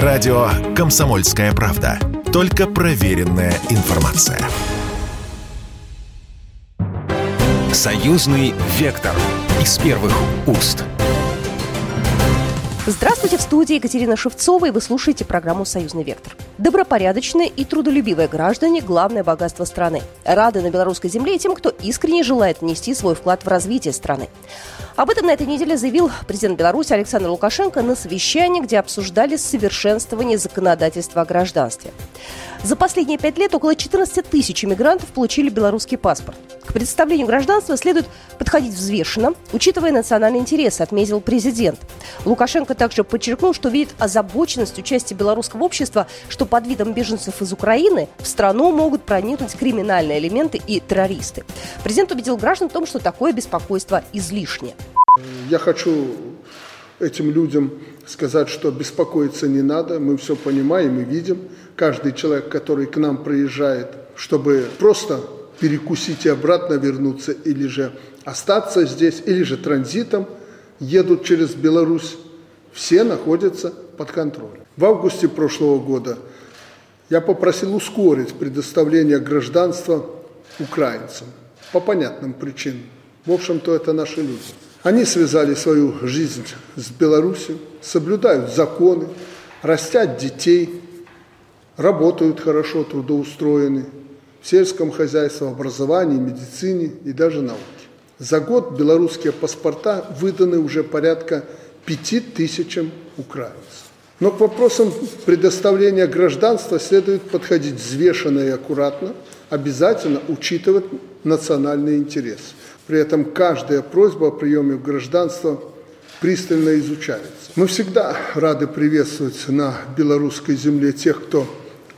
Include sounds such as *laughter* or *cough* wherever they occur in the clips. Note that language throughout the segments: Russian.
Радио «Комсомольская правда». Только проверенная информация. Союзный вектор из первых уст. Здравствуйте, в студии Екатерина Шевцова, и вы слушаете программу «Союзный вектор». Добропорядочные и трудолюбивые граждане – главное богатство страны. Рады на белорусской земле и тем, кто искренне желает внести свой вклад в развитие страны. Об этом на этой неделе заявил президент Беларуси Александр Лукашенко на совещании, где обсуждали совершенствование законодательства о гражданстве. За последние пять лет около 14 тысяч иммигрантов получили белорусский паспорт. К представлению гражданства следует подходить взвешенно, учитывая национальные интересы, отметил президент. Лукашенко также подчеркнул, что видит озабоченность участия белорусского общества, что под видом беженцев из Украины в страну могут проникнуть криминальные элементы и террористы. Президент убедил граждан в том, что такое беспокойство излишнее. Я хочу этим людям сказать, что беспокоиться не надо, мы все понимаем и видим. Каждый человек, который к нам приезжает, чтобы просто перекусить и обратно вернуться, или же остаться здесь, или же транзитом, едут через Беларусь, все находятся под контролем. В августе прошлого года я попросил ускорить предоставление гражданства украинцам по понятным причинам. В общем-то, это наши люди. Они связали свою жизнь с Беларусью, соблюдают законы, растят детей, работают хорошо, трудоустроены в сельском хозяйстве, образовании, медицине и даже науке. За год белорусские паспорта выданы уже порядка пяти тысячам украинцев. Но к вопросам предоставления гражданства следует подходить взвешенно и аккуратно, обязательно учитывать национальный интерес. При этом каждая просьба о приеме в гражданство пристально изучается. Мы всегда рады приветствовать на белорусской земле тех, кто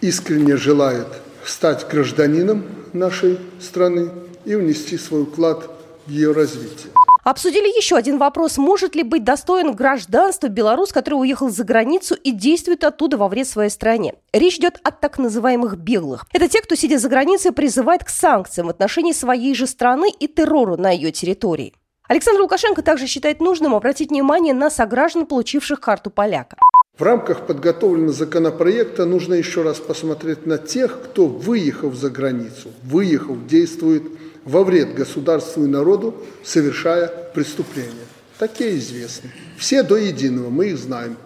искренне желает стать гражданином нашей страны и внести свой вклад ее развитие. Обсудили еще один вопрос. Может ли быть достоин гражданства белорус, который уехал за границу и действует оттуда во вред своей стране? Речь идет о так называемых беглых. Это те, кто, сидя за границей, призывает к санкциям в отношении своей же страны и террору на ее территории. Александр Лукашенко также считает нужным обратить внимание на сограждан, получивших карту поляка. В рамках подготовленного законопроекта нужно еще раз посмотреть на тех, кто, выехав за границу, выехав, действует во вред государству и народу, совершая преступления. Такие известны. Все до единого, мы их знаем.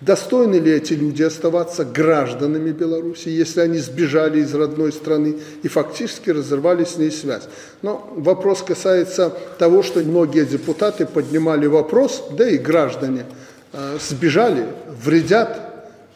Достойны ли эти люди оставаться гражданами Беларуси, если они сбежали из родной страны и фактически разорвали с ней связь? Но вопрос касается того, что многие депутаты поднимали вопрос, да и граждане э, сбежали, вредят,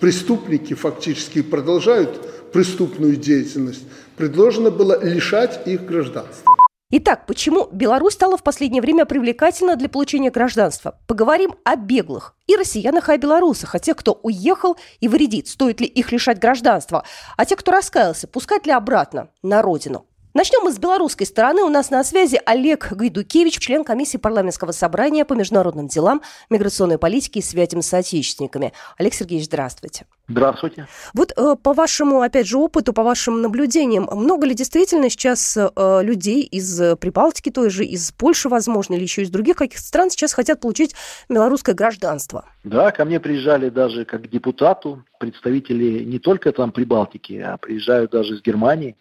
преступники фактически продолжают преступную деятельность предложено было лишать их гражданства. Итак, почему Беларусь стала в последнее время привлекательна для получения гражданства? Поговорим о беглых и россиянах, и о белорусах, о тех, кто уехал и вредит, стоит ли их лишать гражданства, а тех, кто раскаялся, пускать ли обратно на родину. Начнем мы с белорусской стороны. У нас на связи Олег Гайдукевич, член комиссии парламентского собрания по международным делам, миграционной политике и связям с отечественниками. Олег Сергеевич, здравствуйте. Здравствуйте. Вот э, по вашему, опять же, опыту, по вашим наблюдениям, много ли действительно сейчас э, людей из Прибалтики той же, из Польши, возможно, или еще из других каких-то стран сейчас хотят получить белорусское гражданство? Да, ко мне приезжали даже как депутату представители не только там Прибалтики, а приезжают даже из Германии.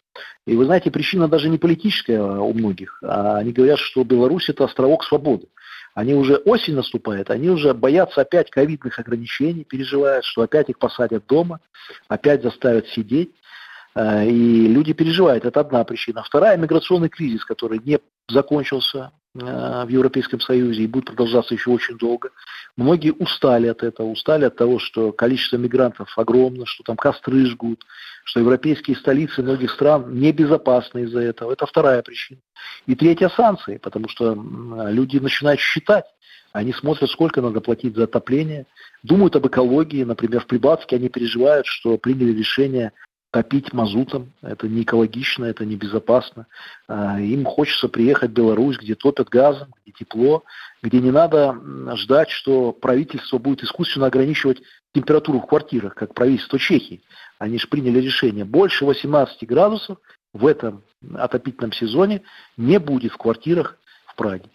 И вы знаете, причина даже не политическая у многих, а они говорят, что Беларусь – это островок свободы. Они уже осень наступает, они уже боятся опять ковидных ограничений, переживают, что опять их посадят дома, опять заставят сидеть. Э, и люди переживают, это одна причина. Вторая – миграционный кризис, который не закончился в Европейском Союзе и будет продолжаться еще очень долго. Многие устали от этого, устали от того, что количество мигрантов огромно, что там костры жгут, что европейские столицы многих стран небезопасны из-за этого. Это вторая причина. И третья – санкции, потому что люди начинают считать, они смотрят, сколько надо платить за отопление, думают об экологии. Например, в Прибалтике они переживают, что приняли решение топить мазутом. Это не экологично, это небезопасно. А, им хочется приехать в Беларусь, где топят газом, где тепло, где не надо ждать, что правительство будет искусственно ограничивать температуру в квартирах, как правительство Чехии. Они же приняли решение. Больше 18 градусов в этом отопительном сезоне не будет в квартирах в Праге.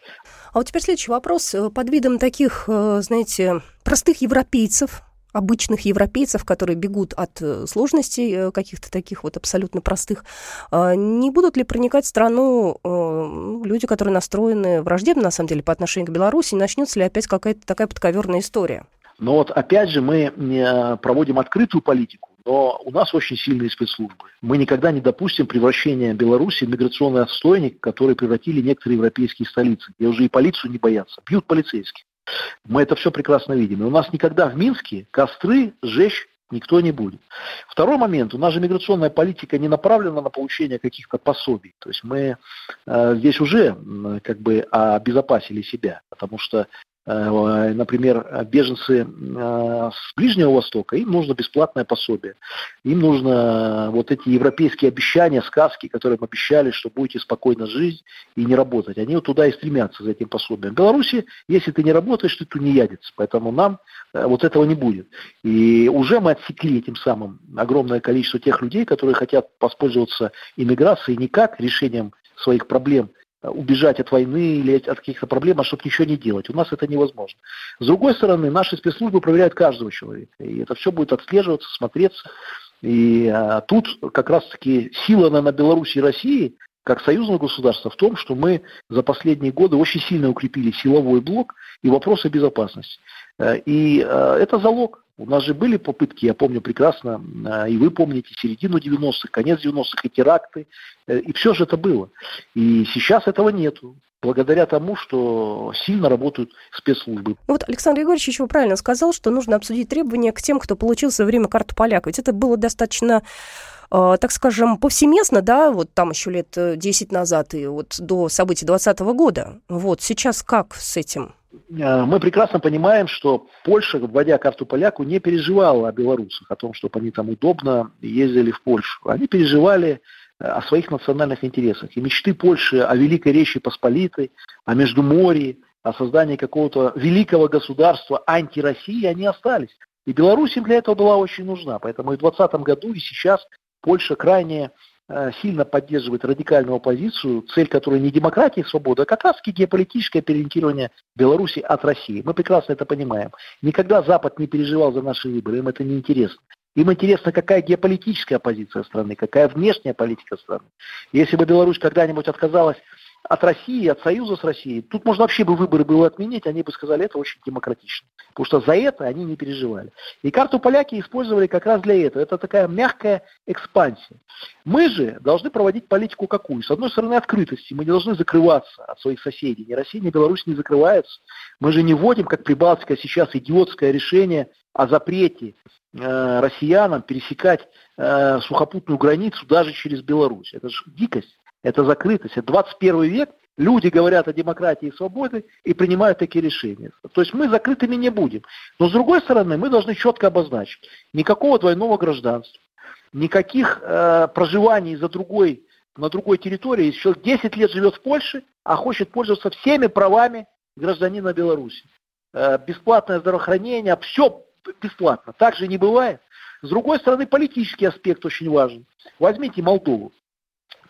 А вот теперь следующий вопрос. Под видом таких, э, знаете, простых европейцев, обычных европейцев, которые бегут от э, сложностей э, каких-то таких вот абсолютно простых, а не будут ли проникать в страну ну, люди, которые настроены враждебно, на самом деле, по отношению к Беларуси, начнется ли опять какая-то такая подковерная история? Но вот опять же мы проводим открытую политику, но у нас очень сильные спецслужбы. Мы никогда не допустим превращения Беларуси в миграционный отстойник, который превратили некоторые европейские столицы, где уже и полицию не боятся, бьют полицейских. Мы это все прекрасно видим. И у нас никогда в Минске костры сжечь никто не будет. Второй момент. У нас же миграционная политика не направлена на получение каких-то пособий. То есть мы э, здесь уже э, как бы обезопасили себя, потому что например, беженцы э, с Ближнего Востока, им нужно бесплатное пособие. Им нужно вот эти европейские обещания, сказки, которые им обещали, что будете спокойно жить и не работать. Они вот туда и стремятся за этим пособием. В Беларуси, если ты не работаешь, ты тунеядец. Поэтому нам э, вот этого не будет. И уже мы отсекли этим самым огромное количество тех людей, которые хотят воспользоваться иммиграцией не как решением своих проблем – убежать от войны или от каких-то проблем, а чтобы ничего не делать. У нас это невозможно. С другой стороны, наши спецслужбы проверяют каждого человека. И это все будет отслеживаться, смотреться. И а, тут как раз-таки сила на, на Беларуси и России, как союзного государства, в том, что мы за последние годы очень сильно укрепили силовой блок и вопросы безопасности. Э, и э, это залог. У нас же были попытки, я помню прекрасно, э, и вы помните, середину 90-х, конец 90-х, и теракты, и все же это было. И сейчас этого нету благодаря тому, что сильно работают спецслужбы. Вот Александр Егорович еще правильно сказал, что нужно обсудить требования к тем, кто получил в свое время карту поляка. Ведь это было достаточно так скажем, повсеместно, да, вот там еще лет 10 назад и вот до событий 2020 года. Вот сейчас как с этим? Э, мы прекрасно понимаем, что Польша, вводя карту поляку, не переживала о белорусах, о том, чтобы они там удобно ездили в Польшу. Они переживали э, о своих национальных интересах. И мечты Польши о Великой Речи Посполитой, о Междуморье, о создании какого-то великого государства антироссии, они остались. И Беларусь им для этого была очень нужна. Поэтому и в 2020 году, и сейчас Польша крайне Э, сильно поддерживает радикальную оппозицию, цель которой не демократия и свобода, а как раз геополитическое переориентирование Беларуси от России. Мы прекрасно это понимаем. Никогда Запад не переживал за наши выборы, им это не интересно. Им интересно, какая геополитическая позиция страны, какая внешняя политика страны. Если бы Беларусь когда-нибудь отказалась от России, от союза с Россией. Тут можно вообще бы выборы было отменить, они бы сказали, это очень демократично. Потому что за это они не переживали. И карту поляки использовали как раз для этого. Это такая мягкая экспансия. Мы же должны проводить политику какую? С одной стороны, открытости. Мы не должны закрываться от своих соседей. Ни Россия, ни Беларусь не закрываются. Мы же не вводим, как Прибалтика сейчас, идиотское решение о запрете э, россиянам пересекать э, сухопутную границу даже через Беларусь. Это же дикость это закрытость. Это 21 век, люди говорят о демократии и свободе и принимают такие решения. То есть мы закрытыми не будем. Но с другой стороны, мы должны четко обозначить, никакого двойного гражданства, никаких э, проживаний за другой, на другой территории. Если человек 10 лет живет в Польше, а хочет пользоваться всеми правами гражданина Беларуси. Э, бесплатное здравоохранение, все бесплатно. Так же не бывает. С другой стороны, политический аспект очень важен. Возьмите Молдову.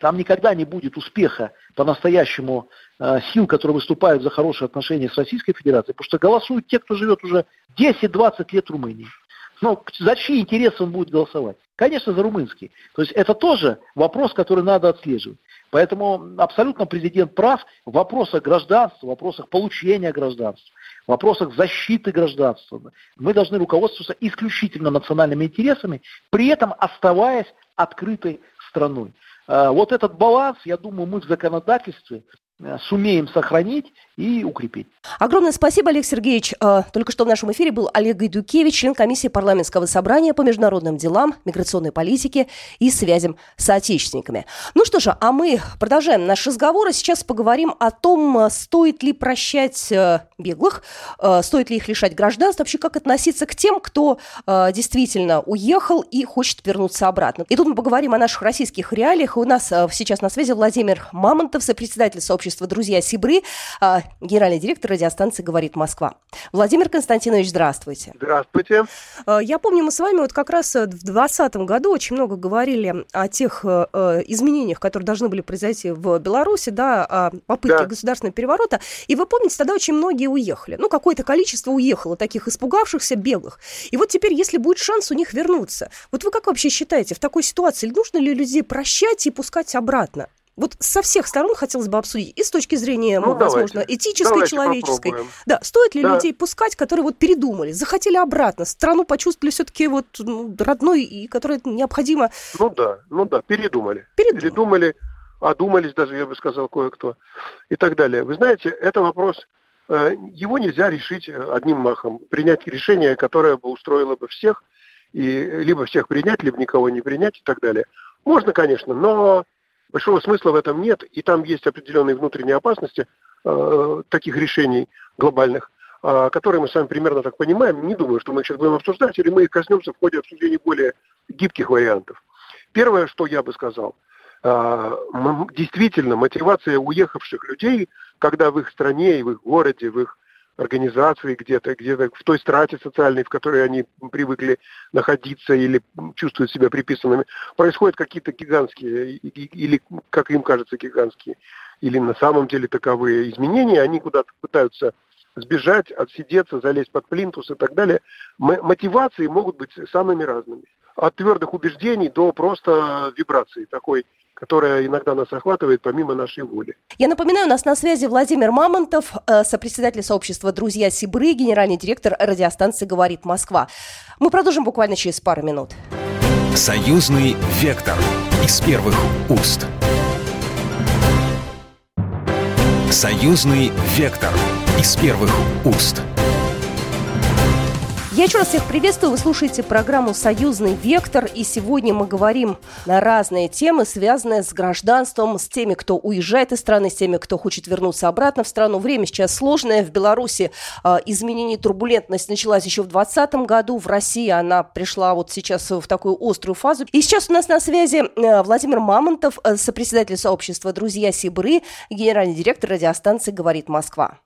Там никогда не будет успеха по-настоящему э, сил, которые выступают за хорошие отношения с Российской Федерацией, потому что голосуют те, кто живет уже 10-20 лет в Румынии. Но за чьи интересы он будет голосовать? Конечно, за румынский. То есть это тоже вопрос, который надо отслеживать. Поэтому абсолютно президент прав в вопросах гражданства, в вопросах получения гражданства, в вопросах защиты гражданства. Мы должны руководствоваться исключительно национальными интересами, при этом оставаясь открытой страной. Э, вот этот баланс, я думаю, мы в законодательстве сумеем сохранить и укрепить. Огромное спасибо, Олег Сергеевич. Э, только что в нашем эфире был Олег Гайдукевич, член комиссии парламентского собрания по международным делам, миграционной политике и связям с отечественниками. Ну что же, а мы продолжаем наш разговор. И сейчас поговорим о том, э, стоит ли прощать беглых, стоит ли их лишать гражданства, вообще как относиться к тем, кто действительно уехал и хочет вернуться обратно. И тут мы поговорим о наших российских реалиях. У нас сейчас на связи Владимир Мамонтов, сопредседатель сообщества сообщества «Друзья Сибры», а, генеральный директор радиостанции «Говорит Москва». Владимир Константинович, здравствуйте. Здравствуйте. Я помню, мы с вами вот как раз в 2020 году очень много говорили о тех изменениях, которые должны были произойти в Беларуси, да, о попытке да. государственного переворота. И вы помните, тогда очень многие уехали. Ну, какое-то количество уехало, таких испугавшихся, белых. И вот теперь, если будет шанс у них вернуться, вот вы как вообще считаете, в такой ситуации нужно ли людей прощать и пускать обратно? Вот со всех сторон хотелось бы обсудить, и с точки зрения, ну, возможно, давайте. этической, давайте человеческой. Попробуем. Да, стоит ли да. людей пускать, которые вот передумали, захотели обратно, страну почувствовали все-таки вот ну, родной, и которой необходимо... Ну да, ну да, передумали. Передумали. передумали одумались даже, я бы сказал, кое-кто, и так далее. Вы знаете, это вопрос, э, его нельзя решить одним махом, принять решение, которое бы устроило бы всех, и либо всех принять, либо никого не принять и так далее. Можно, конечно, но большого смысла в этом нет, и там есть определенные внутренние опасности э, таких решений глобальных, э, которые мы с вами примерно так понимаем. Не думаю, что мы их сейчас будем обсуждать, или мы их коснемся в ходе обсуждения более гибких вариантов. Первое, что я бы сказал – а, действительно мотивация уехавших людей, когда в их стране и в их городе, в их организации где-то, где-то в той страте социальной, в которой они привыкли находиться или чувствуют себя приписанными, происходят какие-то гигантские, или, как им кажется, гигантские, или на самом деле таковые изменения, они куда-то пытаются сбежать, отсидеться, залезть под плинтус и так далее. Мотивации могут быть самыми разными. От твердых убеждений до просто вибрации такой которая иногда нас охватывает помимо нашей воли. Я напоминаю, у нас на связи Владимир Мамонтов, э, сопредседатель сообщества «Друзья Сибры», генеральный директор радиостанции «Говорит Москва». Мы продолжим буквально через пару минут. Союзный вектор из первых уст. Союзный вектор из первых уст. Я еще раз всех приветствую. Вы слушаете программу «Союзный вектор». И сегодня мы говорим на разные темы, связанные с гражданством, с теми, кто уезжает из страны, с теми, кто хочет вернуться обратно в страну. Время сейчас сложное. В Беларуси э, изменение турбулентность началась еще в 2020 году. В России она пришла вот сейчас в такую острую фазу. И сейчас у нас на связи э, Владимир Мамонтов, э, сопредседатель сообщества «Друзья Сибры», генеральный директор радиостанции «Говорит Москва».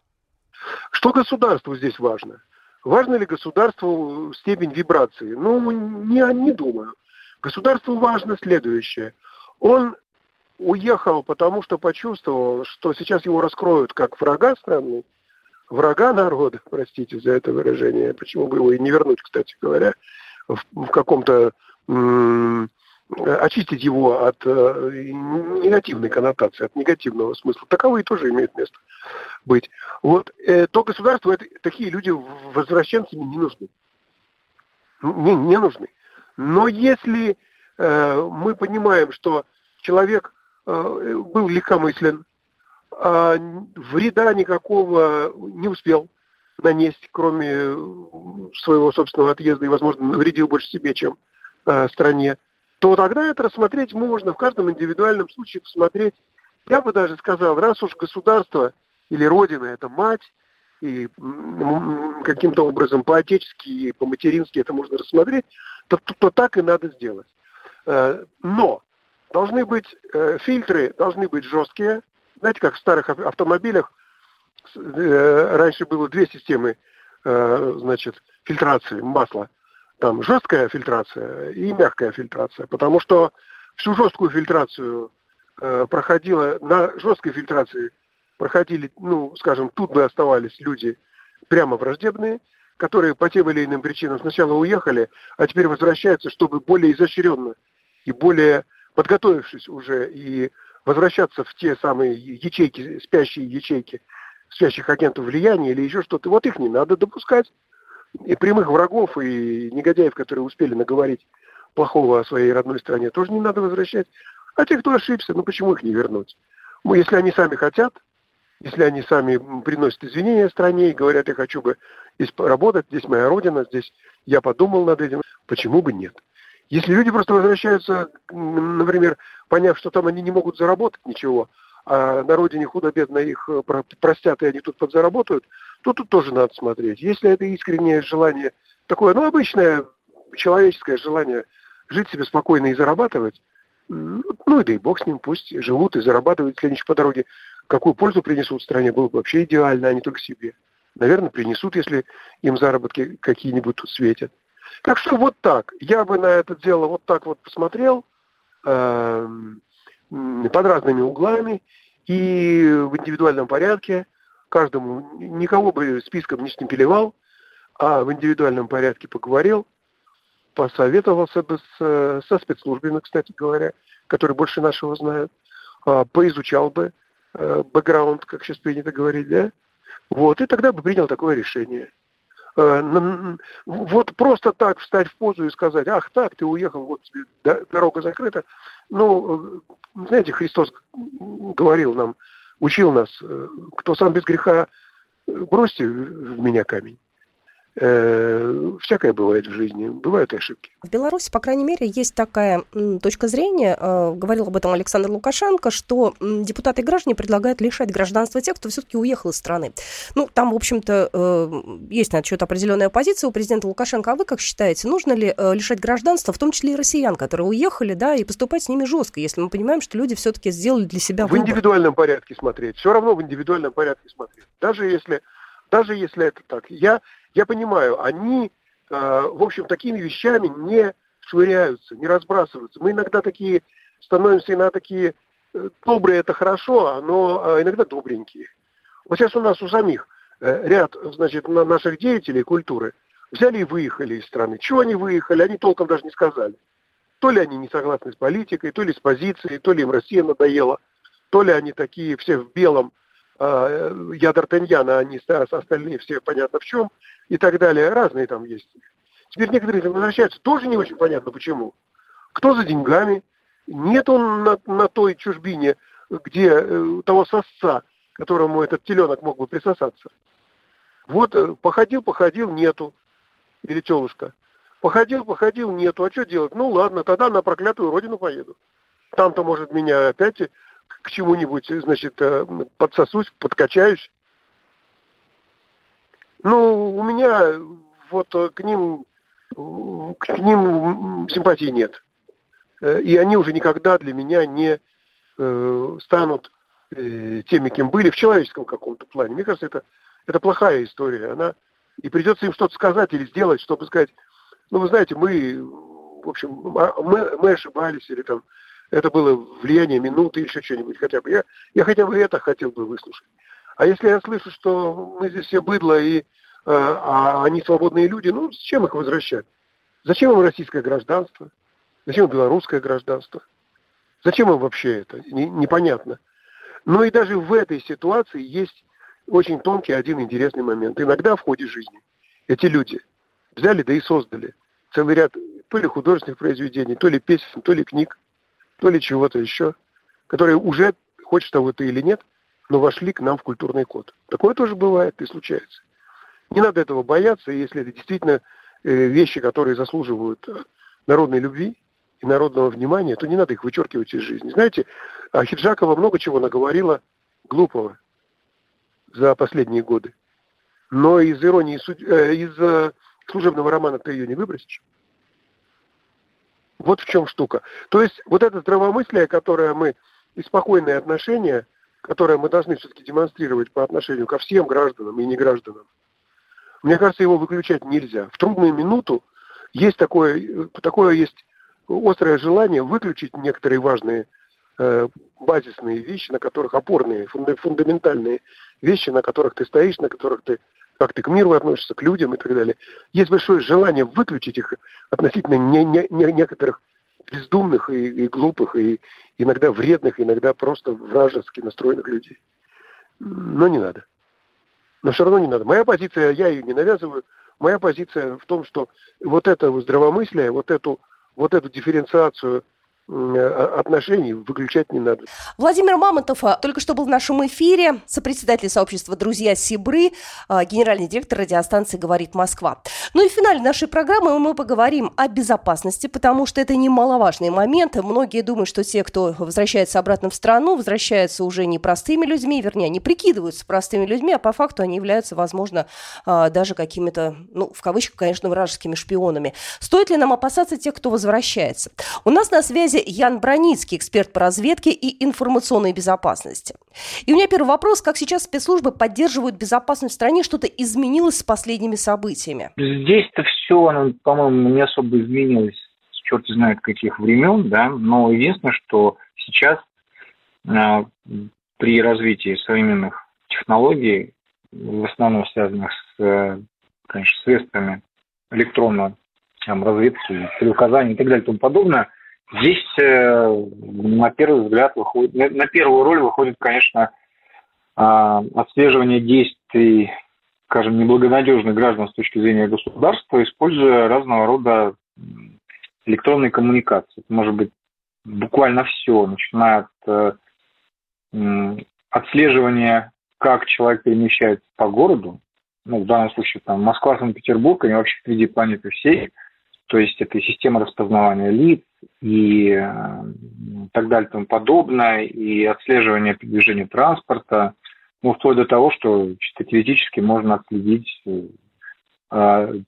Что государству здесь важно? Важно ли государству степень вибрации? Ну, не, не думаю. Государству важно следующее. Он уехал, потому что почувствовал, что сейчас его раскроют как врага страны, врага народа, простите за это выражение, почему бы его и не вернуть, кстати говоря, в, в каком-то очистить его от э, негативной коннотации, от негативного смысла. Таковые тоже имеют место быть. Вот э, то государство, это, такие люди возвращенцами не нужны. Не, не нужны. Но если э, мы понимаем, что человек э, был легкомыслен, а вреда никакого не успел нанести, кроме своего собственного отъезда, и, возможно, навредил больше себе, чем э, стране, то тогда это рассмотреть можно, в каждом индивидуальном случае посмотреть. Я бы даже сказал, раз уж государство или Родина – это мать, и каким-то образом по-отечески и по-матерински это можно рассмотреть, то, то, то так и надо сделать. Э, но должны быть э, фильтры, должны быть жесткие. Знаете, как в старых автомобилях э, раньше было две системы значит, фильтрации масла – там жесткая фильтрация и мягкая фильтрация, потому что всю жесткую фильтрацию э, проходила, на жесткой фильтрации проходили, ну, скажем, тут бы оставались люди прямо враждебные, которые по тем или иным причинам сначала уехали, а теперь возвращаются, чтобы более изощренно и более подготовившись уже и возвращаться в те самые ячейки, спящие ячейки, спящих агентов влияния или еще что-то. Вот их не надо допускать и прямых врагов, и негодяев, которые успели наговорить плохого о своей родной стране, тоже не надо возвращать. А те, кто ошибся, ну почему их не вернуть? Ну, если они сами хотят, если они сами приносят извинения стране и говорят, я хочу бы здесь работать, здесь моя родина, здесь я подумал над этим, почему бы нет? Если люди просто возвращаются, например, поняв, что там они не могут заработать ничего, а на родине худо-бедно их э, простят, и они тут подзаработают, тут тоже надо смотреть. Если это искреннее желание, такое, ну, обычное человеческое желание жить себе спокойно и зарабатывать, ну, и да и бог с ним, пусть живут и зарабатывают, если они еще по дороге какую пользу принесут стране, было бы вообще идеально, а не только себе. Наверное, принесут, если им заработки какие-нибудь тут светят. Так что вот так. Я бы на это дело вот так вот посмотрел э, под разными углами и в индивидуальном порядке каждому, никого бы списком не снепелевал, а в индивидуальном порядке поговорил, посоветовался бы с, со спецслужбами, кстати говоря, которые больше нашего знают, а, поизучал бы э, бэкграунд, как сейчас принято говорить, да, вот, и тогда бы принял такое решение. Э, вот просто так встать в позу и сказать, ах так, ты уехал, вот дорога закрыта. Ну, э, знаете, Христос говорил нам, учил нас, кто сам без греха, бросьте в меня камень. Э, всякое бывает в жизни, бывают ошибки. В Беларуси, по крайней мере, есть такая точка зрения, э, говорил об этом Александр Лукашенко, что депутаты и граждане предлагают лишать гражданства тех, кто все-таки уехал из страны. Ну, там, в общем-то, э, есть на счет определенная позиция у президента Лукашенко. А вы как считаете, нужно ли лишать гражданства, в том числе и россиян, которые уехали, да, и поступать с ними жестко, если мы понимаем, что люди все-таки сделали для себя выбор? В индивидуальном порядке смотреть. Все равно в индивидуальном порядке смотреть. Даже если, даже если это так. Я я понимаю, они, э, в общем, такими вещами не швыряются, не разбрасываются. Мы иногда такие становимся иногда такие э, добрые, это хорошо, но э, иногда добренькие. Вот сейчас у нас у самих ряд, значит, наших деятелей культуры взяли и выехали из страны. Чего они выехали, они толком даже не сказали. То ли они не согласны с политикой, то ли с позицией, то ли им Россия надоела, то ли они такие все в белом, я Д'Артаньян, а они остальные все понятно в чем – и так далее. Разные там есть. Теперь некоторые возвращаются, тоже не очень понятно почему. Кто за деньгами? Нет он на, на той чужбине, где э, того сосца, которому этот теленок мог бы присосаться. Вот э, походил, походил, нету. Или телушка. Походил, походил, нету. А что делать? Ну ладно, тогда на проклятую родину поеду. Там-то, может, меня опять к чему-нибудь, значит, э, подсосусь, подкачаюсь. Ну, у меня вот э, к ним, к ним симпатии нет. Э, и они уже никогда для меня не э, станут теми, кем были в человеческом каком-то плане. Мне кажется, это, это плохая история. Она, и придется им что-то сказать или сделать, чтобы сказать, ну, вы знаете, мы, в общем, а, мы, мы ошибались, или там, это было влияние минуты, или еще что-нибудь хотя бы. Я, я хотя бы это хотел бы выслушать. А если я слышу, что мы здесь все быдло, и, э, а они свободные люди, ну, зачем их возвращать? Зачем им российское гражданство? Зачем им белорусское гражданство? Зачем им вообще это? Не, непонятно. Но и даже в этой ситуации есть очень тонкий один интересный момент. Иногда в ходе жизни эти люди взяли да и создали целый ряд то ли художественных произведений, то ли песен, то ли книг, то ли чего-то еще, которые уже, хочешь того ты или нет, но вошли к нам в культурный код. Такое тоже бывает и случается. Не надо этого бояться, если это действительно э, вещи, которые заслуживают э, народной любви и народного внимания, то не надо их вычеркивать из жизни. Знаете, Хиджакова много чего наговорила глупого за последние годы. Но из иронии, э, из служебного романа ты ее не выбросишь. Вот в чем штука. То есть вот это здравомыслие, которое мы и спокойные отношения которое мы должны все-таки демонстрировать по отношению ко всем гражданам и негражданам, мне кажется, его выключать нельзя. В трудную минуту есть такое, такое есть острое желание выключить некоторые важные э, базисные вещи, на которых опорные, фундаментальные вещи, на которых ты стоишь, на которых ты как ты к миру относишься, к людям и так далее. Есть большое желание выключить их относительно не, не, не некоторых бездумных и, и глупых, и иногда вредных, иногда просто вражески настроенных людей. Но не надо. Но все равно не надо. Моя позиция, я ее не навязываю, моя позиция в том, что вот это здравомыслие, вот эту, вот эту дифференциацию отношений выключать не надо. Владимир Мамонтов а, только что был в нашем эфире, сопредседатель сообщества «Друзья Сибры», а, генеральный директор радиостанции «Говорит Москва». Ну и в финале нашей программы мы поговорим о безопасности, потому что это немаловажный момент. Многие думают, что те, кто возвращается обратно в страну, возвращаются уже не простыми людьми, вернее, они прикидываются простыми людьми, а по факту они являются, возможно, даже какими-то, ну, в кавычках, конечно, вражескими шпионами. Стоит ли нам опасаться тех, кто возвращается? У нас на связи связи Ян Броницкий, эксперт по разведке и информационной безопасности. И у меня первый вопрос. Как сейчас спецслужбы поддерживают безопасность в стране? Что-то изменилось с последними событиями? Здесь-то все, по-моему, не особо изменилось черт знает каких времен, да, но единственное, что сейчас э, при развитии современных технологий, в основном связанных с, э, конечно, средствами электронного там, разведки, целеуказаний и так далее и тому подобное, здесь э, на первый взгляд выходит, на, первую роль выходит, конечно, э, отслеживание действий, скажем, неблагонадежных граждан с точки зрения государства, используя разного рода электронные коммуникации. Это может быть буквально все, начиная от э, отслеживания, как человек перемещается по городу, ну, в данном случае там Москва, Санкт-Петербург, они вообще впереди планеты всей, то есть это система распознавания лиц и э, так далее и тому подобное, и отслеживание движения транспорта, ну, вплоть до того, что чисто теоретически можно отследить э,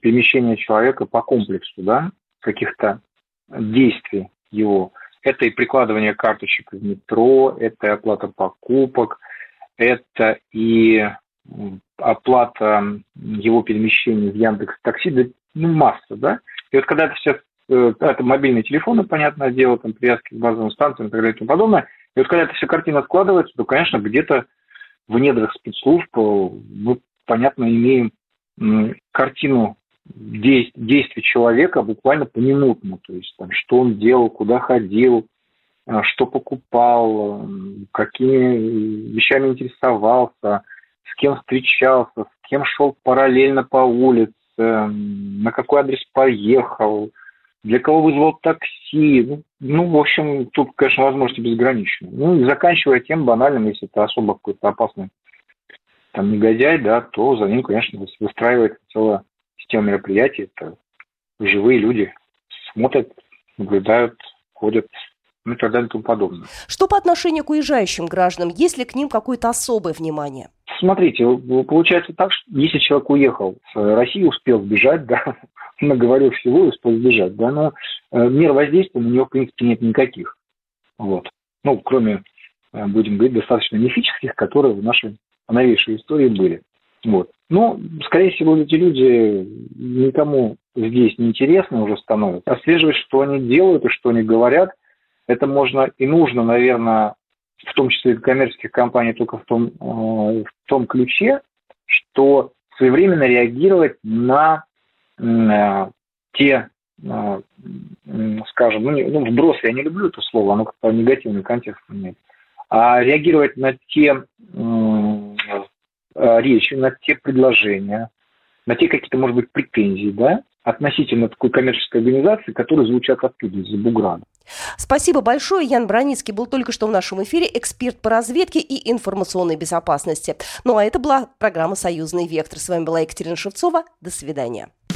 перемещение человека по комплексу, да, каких-то действий его. Это и прикладывание карточек в метро, это и оплата покупок, это и оплата его перемещений в Яндекс Такси, да, ну, масса, да. И вот когда это все, это мобильные телефоны, понятное дело, там привязки к базовым станциям и так далее и тому подобное, и вот когда эта вся картина складывается, то, конечно, где-то в недрах спецслужб э, мы, понятно, имеем картину действий человека буквально поминутно, то есть там, что он делал, куда ходил, э, что покупал, какими вещами интересовался, с кем встречался, с кем шел параллельно по улице, на какой адрес поехал, для кого вызвал такси. Ну, ну, в общем, тут, конечно, возможности безграничны. Ну, и заканчивая тем банальным, если это особо какой-то опасный там негодяй, да, то за ним, конечно, выстраивается целая система мероприятий. Это живые люди смотрят, наблюдают, ходят, ну и так далее и тому подобное. Что по отношению к уезжающим гражданам? Есть ли к ним какое-то особое внимание? Смотрите, получается так, что если человек уехал с России, успел сбежать, *laughs* да, наговорил всего и успел сбежать, да, но э, мер воздействия на него, в принципе, нет никаких. Вот. Ну, кроме, э, будем говорить, достаточно мифических, которые в нашей новейшей истории были. Вот. Но, скорее всего, эти люди никому здесь не интересны уже становятся. Отслеживать, что они делают и что они говорят, это можно и нужно, наверное, в том числе и коммерческих компаний, только в том, э, в том ключе, что своевременно реагировать на те, э, скажем, ну, не, ну, вбросы, я не люблю это слово, оно как-то негативный контекст имеет, а реагировать на те речи, на те предложения, на те какие-то, может быть, претензии, да, относительно такой коммерческой организации, которые звучат оттуда, из-за бугра. Спасибо большое. Ян Броницкий был только что в нашем эфире, эксперт по разведке и информационной безопасности. Ну а это была программа «Союзный вектор». С вами была Екатерина Шевцова. До свидания.